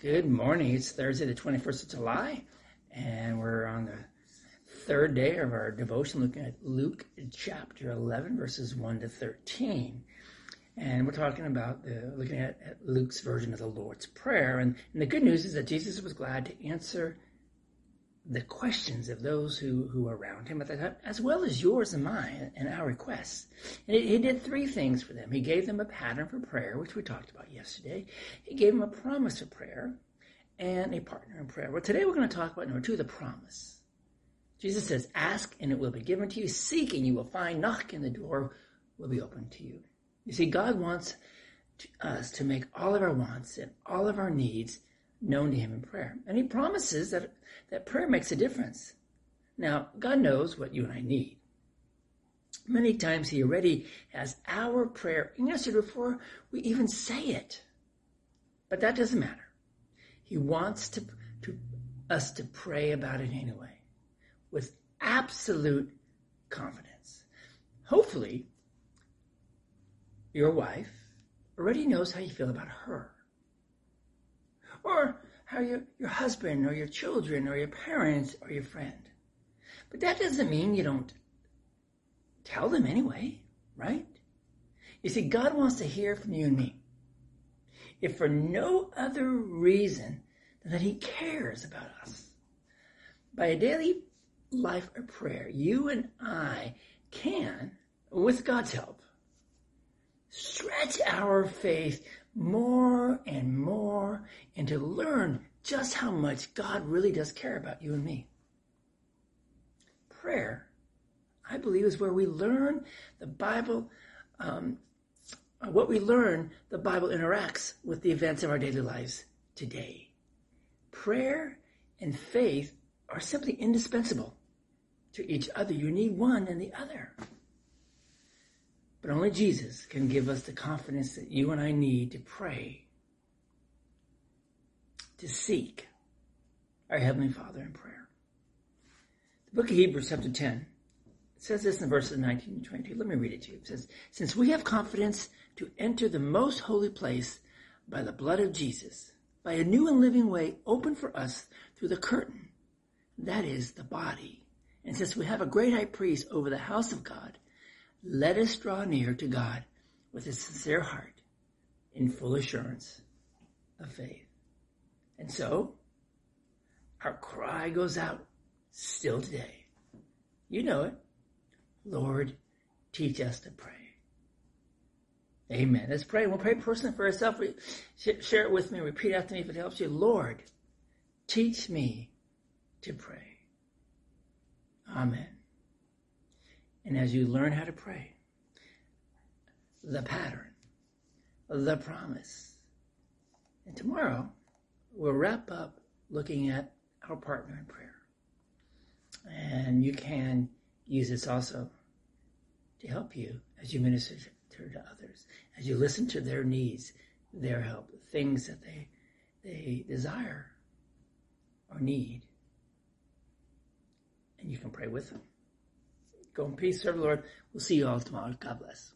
Good morning. It's Thursday, the 21st of July, and we're on the third day of our devotion looking at Luke chapter 11, verses 1 to 13. And we're talking about the, looking at, at Luke's version of the Lord's Prayer. And, and the good news is that Jesus was glad to answer the questions of those who, who were around him at the time, as well as yours and mine and our requests. And he, did three things for them. He gave them a pattern for prayer, which we talked about yesterday. He gave them a promise for prayer and a partner in prayer. Well, today we're going to talk about number two, the promise. Jesus says, ask and it will be given to you. Seek and you will find. Knock and the door will be opened to you. You see, God wants to, us to make all of our wants and all of our needs known to him in prayer. And he promises that, that prayer makes a difference. Now, God knows what you and I need. Many times he already has our prayer answered before we even say it. But that doesn't matter. He wants to, to us to pray about it anyway with absolute confidence. Hopefully, your wife already knows how you feel about her or how your, your husband or your children or your parents or your friend. But that doesn't mean you don't tell them anyway, right? You see, God wants to hear from you and me. If for no other reason than that He cares about us. By a daily life of prayer, you and I can, with God's help, stretch our faith more and more and to learn just how much God really does care about you and me. Prayer, I believe, is where we learn the Bible, um, what we learn, the Bible interacts with the events of our daily lives today. Prayer and faith are simply indispensable to each other. You need one and the other. But only Jesus can give us the confidence that you and I need to pray, to seek our Heavenly Father in prayer. The book of Hebrews, chapter 10, says this in verses 19 and 22. Let me read it to you. It says, Since we have confidence to enter the most holy place by the blood of Jesus, by a new and living way opened for us through the curtain, that is the body. And since we have a great high priest over the house of God, let us draw near to God with a sincere heart in full assurance of faith. And so, our cry goes out still today. You know it. Lord, teach us to pray. Amen. Let's pray. We'll pray personally for ourselves. Share it with me. Repeat after me if it helps you. Lord, teach me to pray. Amen. And as you learn how to pray, the pattern, the promise. And tomorrow, we'll wrap up looking at our partner in prayer. And you can use this also to help you as you minister to others, as you listen to their needs, their help, things that they, they desire or need. And you can pray with them. Go in peace, serve the Lord. We'll see you all tomorrow. God bless.